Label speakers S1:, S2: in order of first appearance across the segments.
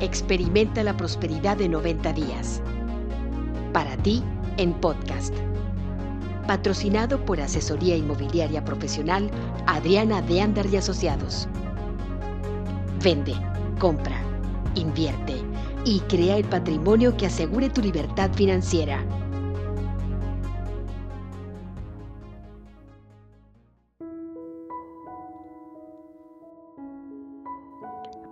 S1: Experimenta la prosperidad de 90 días. Para ti, en podcast. Patrocinado por Asesoría Inmobiliaria Profesional Adriana de Andar y Asociados. Vende, compra, invierte y crea el patrimonio que asegure tu libertad financiera.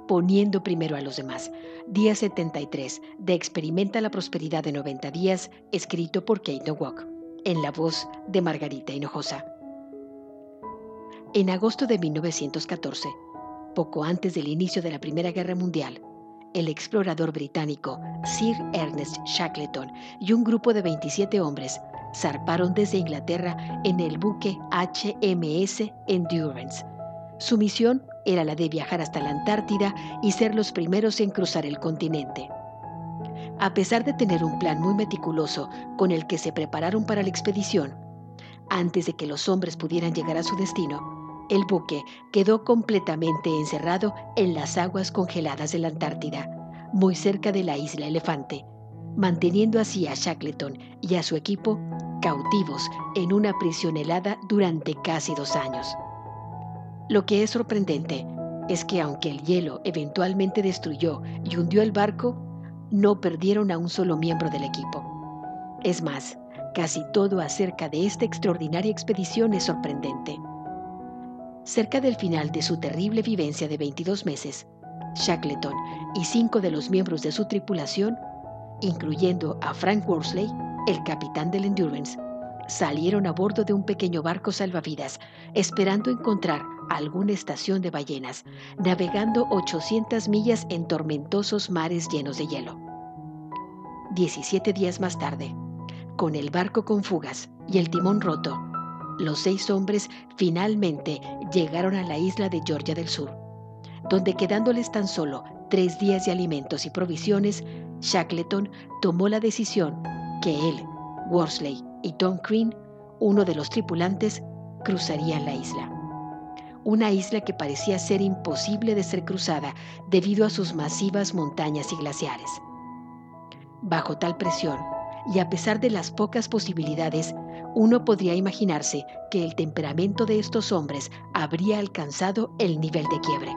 S1: Poniendo primero a los demás. Día 73 de Experimenta la Prosperidad de 90 días, escrito por Kate Nowak, en la voz de Margarita Hinojosa. En agosto de 1914, poco antes del inicio de la Primera Guerra Mundial, el explorador británico Sir Ernest Shackleton y un grupo de 27 hombres zarparon desde Inglaterra en el buque HMS Endurance. Su misión era la de viajar hasta la Antártida y ser los primeros en cruzar el continente. A pesar de tener un plan muy meticuloso con el que se prepararon para la expedición, antes de que los hombres pudieran llegar a su destino, el buque quedó completamente encerrado en las aguas congeladas de la Antártida, muy cerca de la isla Elefante, manteniendo así a Shackleton y a su equipo cautivos en una prisión helada durante casi dos años. Lo que es sorprendente es que aunque el hielo eventualmente destruyó y hundió el barco, no perdieron a un solo miembro del equipo. Es más, casi todo acerca de esta extraordinaria expedición es sorprendente. Cerca del final de su terrible vivencia de 22 meses, Shackleton y cinco de los miembros de su tripulación, incluyendo a Frank Worsley, el capitán del Endurance, salieron a bordo de un pequeño barco salvavidas, esperando encontrar alguna estación de ballenas, navegando 800 millas en tormentosos mares llenos de hielo. 17 días más tarde, con el barco con fugas y el timón roto, los seis hombres finalmente llegaron a la isla de Georgia del Sur, donde quedándoles tan solo tres días de alimentos y provisiones, Shackleton tomó la decisión que él, Worsley y Tom Crean, uno de los tripulantes, cruzarían la isla una isla que parecía ser imposible de ser cruzada debido a sus masivas montañas y glaciares. Bajo tal presión, y a pesar de las pocas posibilidades, uno podría imaginarse que el temperamento de estos hombres habría alcanzado el nivel de quiebre.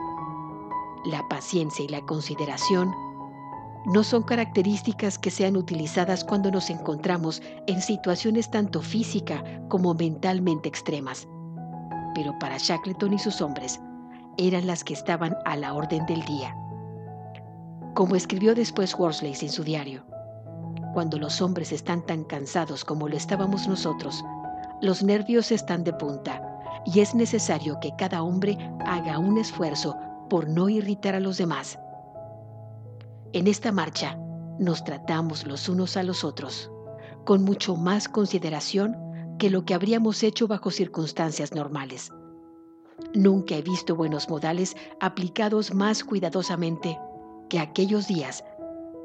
S1: La paciencia y la consideración no son características que sean utilizadas cuando nos encontramos en situaciones tanto física como mentalmente extremas pero para Shackleton y sus hombres eran las que estaban a la orden del día. Como escribió después Worsley en su diario, cuando los hombres están tan cansados como lo estábamos nosotros, los nervios están de punta y es necesario que cada hombre haga un esfuerzo por no irritar a los demás. En esta marcha nos tratamos los unos a los otros con mucho más consideración que lo que habríamos hecho bajo circunstancias normales. Nunca he visto buenos modales aplicados más cuidadosamente que aquellos días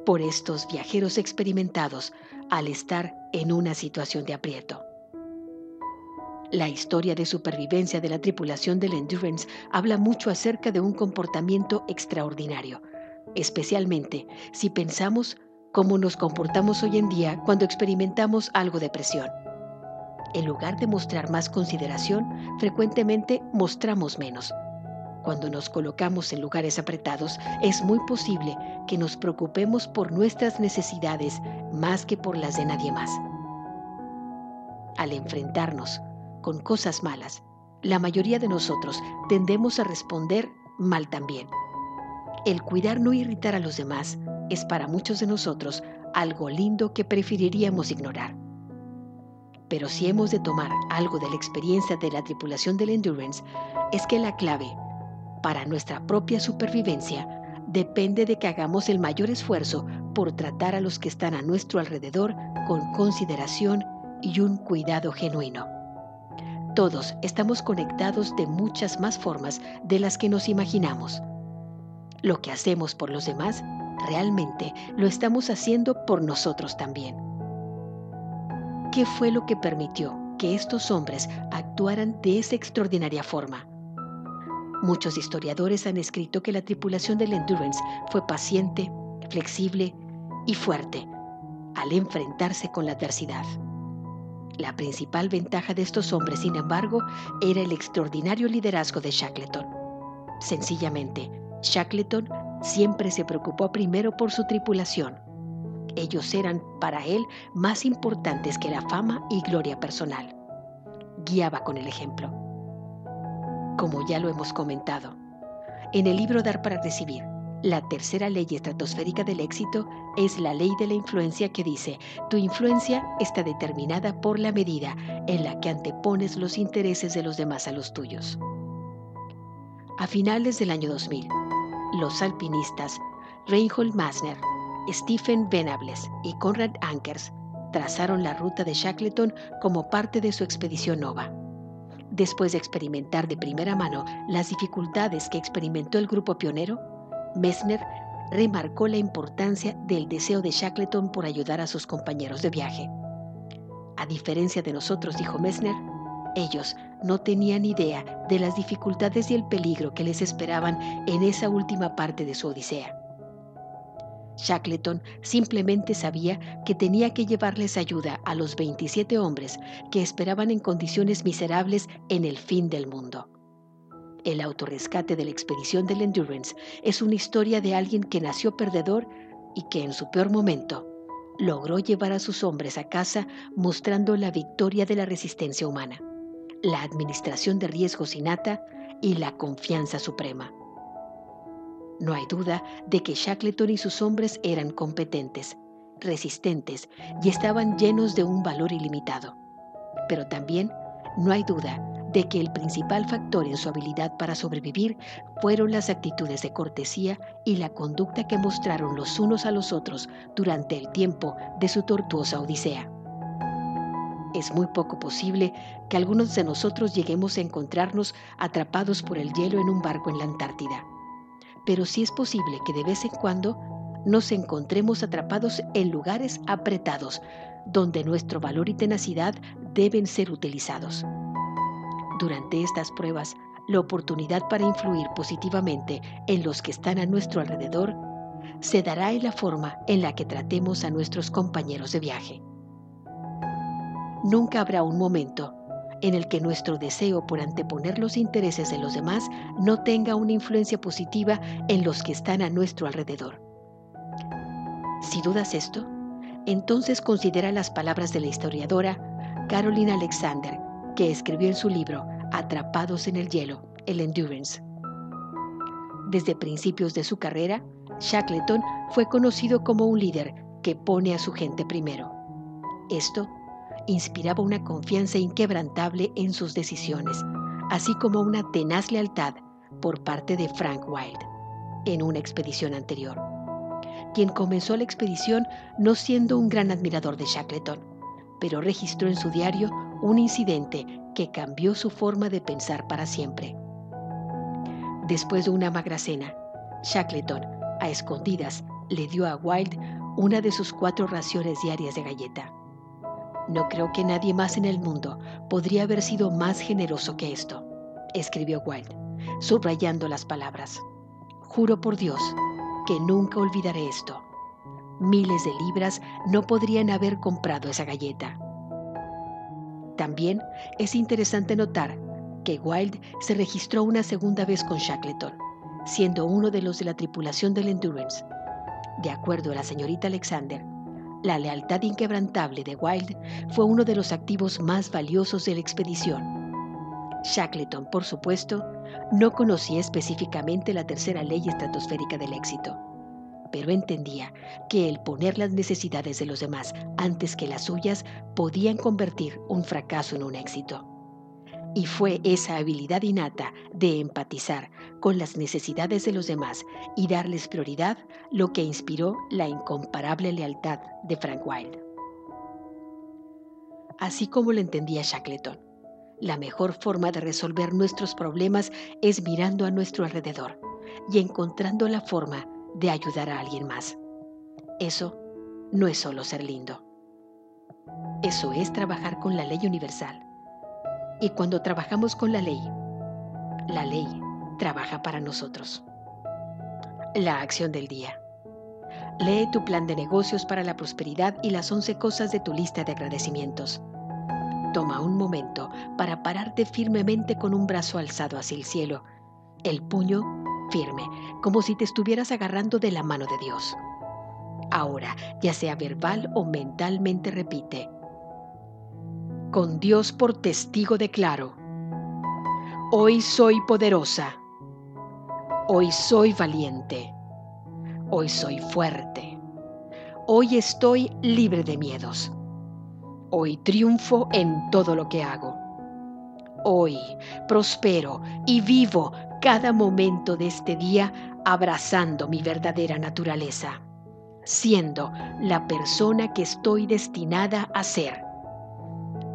S1: por estos viajeros experimentados al estar en una situación de aprieto. La historia de supervivencia de la tripulación del Endurance habla mucho acerca de un comportamiento extraordinario, especialmente si pensamos cómo nos comportamos hoy en día cuando experimentamos algo de presión en lugar de mostrar más consideración, frecuentemente mostramos menos. Cuando nos colocamos en lugares apretados, es muy posible que nos preocupemos por nuestras necesidades más que por las de nadie más. Al enfrentarnos con cosas malas, la mayoría de nosotros tendemos a responder mal también. El cuidar no irritar a los demás es para muchos de nosotros algo lindo que preferiríamos ignorar. Pero si hemos de tomar algo de la experiencia de la tripulación del Endurance, es que la clave para nuestra propia supervivencia depende de que hagamos el mayor esfuerzo por tratar a los que están a nuestro alrededor con consideración y un cuidado genuino. Todos estamos conectados de muchas más formas de las que nos imaginamos. Lo que hacemos por los demás, realmente lo estamos haciendo por nosotros también. ¿Qué fue lo que permitió que estos hombres actuaran de esa extraordinaria forma? Muchos historiadores han escrito que la tripulación del Endurance fue paciente, flexible y fuerte al enfrentarse con la adversidad. La principal ventaja de estos hombres, sin embargo, era el extraordinario liderazgo de Shackleton. Sencillamente, Shackleton siempre se preocupó primero por su tripulación. Ellos eran para él más importantes que la fama y gloria personal. Guiaba con el ejemplo. Como ya lo hemos comentado, en el libro Dar para Recibir, la tercera ley estratosférica del éxito es la ley de la influencia que dice, tu influencia está determinada por la medida en la que antepones los intereses de los demás a los tuyos. A finales del año 2000, los alpinistas Reinhold Massner, Stephen Venables y Conrad Ankers trazaron la ruta de Shackleton como parte de su expedición Nova. Después de experimentar de primera mano las dificultades que experimentó el grupo pionero, Messner remarcó la importancia del deseo de Shackleton por ayudar a sus compañeros de viaje. A diferencia de nosotros, dijo Messner, ellos no tenían idea de las dificultades y el peligro que les esperaban en esa última parte de su odisea. Shackleton simplemente sabía que tenía que llevarles ayuda a los 27 hombres que esperaban en condiciones miserables en el fin del mundo. El autorrescate de la expedición del Endurance es una historia de alguien que nació perdedor y que en su peor momento logró llevar a sus hombres a casa mostrando la victoria de la resistencia humana, la administración de riesgos innata y la confianza suprema. No hay duda de que Shackleton y sus hombres eran competentes, resistentes y estaban llenos de un valor ilimitado. Pero también no hay duda de que el principal factor en su habilidad para sobrevivir fueron las actitudes de cortesía y la conducta que mostraron los unos a los otros durante el tiempo de su tortuosa odisea. Es muy poco posible que algunos de nosotros lleguemos a encontrarnos atrapados por el hielo en un barco en la Antártida, pero sí es posible que de vez en cuando nos encontremos atrapados en lugares apretados, donde nuestro valor y tenacidad deben ser utilizados. Durante estas pruebas, la oportunidad para influir positivamente en los que están a nuestro alrededor se dará en la forma en la que tratemos a nuestros compañeros de viaje. Nunca habrá un momento en el que nuestro deseo por anteponer los intereses de los demás no tenga una influencia positiva en los que están a nuestro alrededor. Si dudas esto, entonces considera las palabras de la historiadora Caroline Alexander que escribió en su libro Atrapados en el hielo, el Endurance. Desde principios de su carrera, Shackleton fue conocido como un líder que pone a su gente primero. Esto inspiraba una confianza inquebrantable en sus decisiones, así como una tenaz lealtad por parte de Frank Wild en una expedición anterior, quien comenzó la expedición no siendo un gran admirador de Shackleton, pero registró en su diario un incidente que cambió su forma de pensar para siempre. Después de una magra cena, Shackleton, a escondidas, le dio a Wild una de sus cuatro raciones diarias de galleta. No creo que nadie más en el mundo podría haber sido más generoso que esto, escribió Wild, subrayando las palabras. Juro por Dios que nunca olvidaré esto. Miles de libras no podrían haber comprado esa galleta. También es interesante notar que Wild se registró una segunda vez con Shackleton, siendo uno de los de la tripulación del Endurance. De acuerdo a la señorita Alexander, la lealtad inquebrantable de Wild fue uno de los activos más valiosos de la expedición. Shackleton, por supuesto, no conocía específicamente la tercera ley estratosférica del éxito pero entendía que el poner las necesidades de los demás antes que las suyas podían convertir un fracaso en un éxito. Y fue esa habilidad innata de empatizar con las necesidades de los demás y darles prioridad lo que inspiró la incomparable lealtad de Frank Wilde. Así como lo entendía Shackleton, la mejor forma de resolver nuestros problemas es mirando a nuestro alrededor y encontrando la forma de ayudar a alguien más. Eso no es solo ser lindo. Eso es trabajar con la ley universal. Y cuando trabajamos con la ley, la ley trabaja para nosotros. La acción del día. Lee tu plan de negocios para la prosperidad y las 11 cosas de tu lista de agradecimientos. Toma un momento para pararte firmemente con un brazo alzado hacia el cielo, el puño firme, como si te estuvieras agarrando de la mano de Dios. Ahora, ya sea verbal o mentalmente, repite. Con Dios por testigo declaro. Hoy soy poderosa. Hoy soy valiente. Hoy soy fuerte. Hoy estoy libre de miedos. Hoy triunfo en todo lo que hago. Hoy prospero y vivo cada momento de este día abrazando mi verdadera naturaleza, siendo la persona que estoy destinada a ser.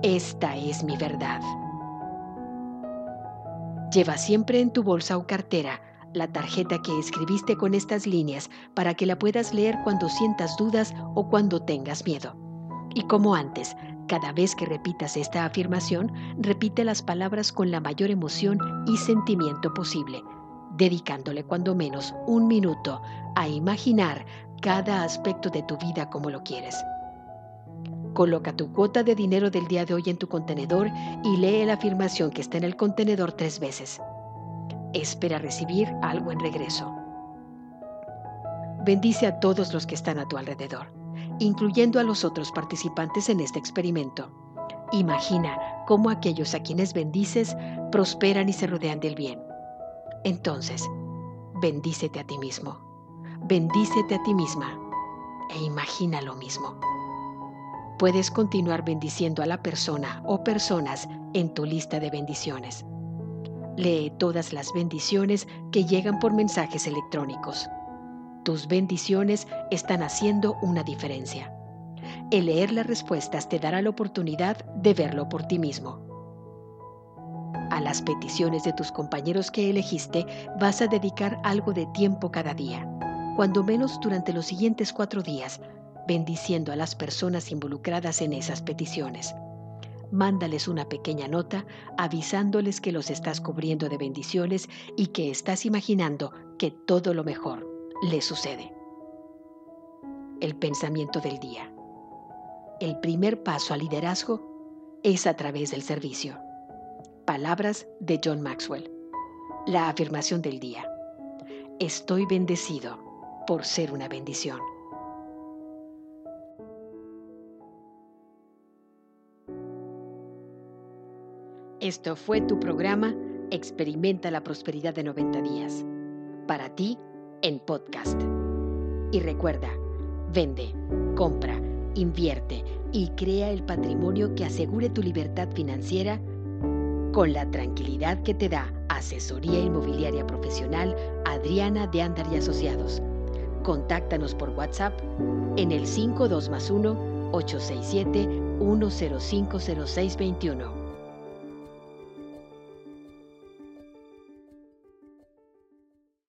S1: Esta es mi verdad. Lleva siempre en tu bolsa o cartera la tarjeta que escribiste con estas líneas para que la puedas leer cuando sientas dudas o cuando tengas miedo. Y como antes, cada vez que repitas esta afirmación, repite las palabras con la mayor emoción y sentimiento posible, dedicándole cuando menos un minuto a imaginar cada aspecto de tu vida como lo quieres. Coloca tu cuota de dinero del día de hoy en tu contenedor y lee la afirmación que está en el contenedor tres veces. Espera recibir algo en regreso. Bendice a todos los que están a tu alrededor incluyendo a los otros participantes en este experimento. Imagina cómo aquellos a quienes bendices prosperan y se rodean del bien. Entonces, bendícete a ti mismo, bendícete a ti misma e imagina lo mismo. Puedes continuar bendiciendo a la persona o personas en tu lista de bendiciones. Lee todas las bendiciones que llegan por mensajes electrónicos. Tus bendiciones están haciendo una diferencia. El leer las respuestas te dará la oportunidad de verlo por ti mismo. A las peticiones de tus compañeros que elegiste vas a dedicar algo de tiempo cada día, cuando menos durante los siguientes cuatro días, bendiciendo a las personas involucradas en esas peticiones. Mándales una pequeña nota avisándoles que los estás cubriendo de bendiciones y que estás imaginando que todo lo mejor le sucede. El pensamiento del día. El primer paso al liderazgo es a través del servicio. Palabras de John Maxwell. La afirmación del día. Estoy bendecido por ser una bendición. Esto fue tu programa Experimenta la Prosperidad de 90 días. Para ti, en podcast. Y recuerda, vende, compra, invierte y crea el patrimonio que asegure tu libertad financiera con la tranquilidad que te da Asesoría Inmobiliaria Profesional Adriana de Andar y Asociados. Contáctanos por WhatsApp en el 52 más 1 867 1050621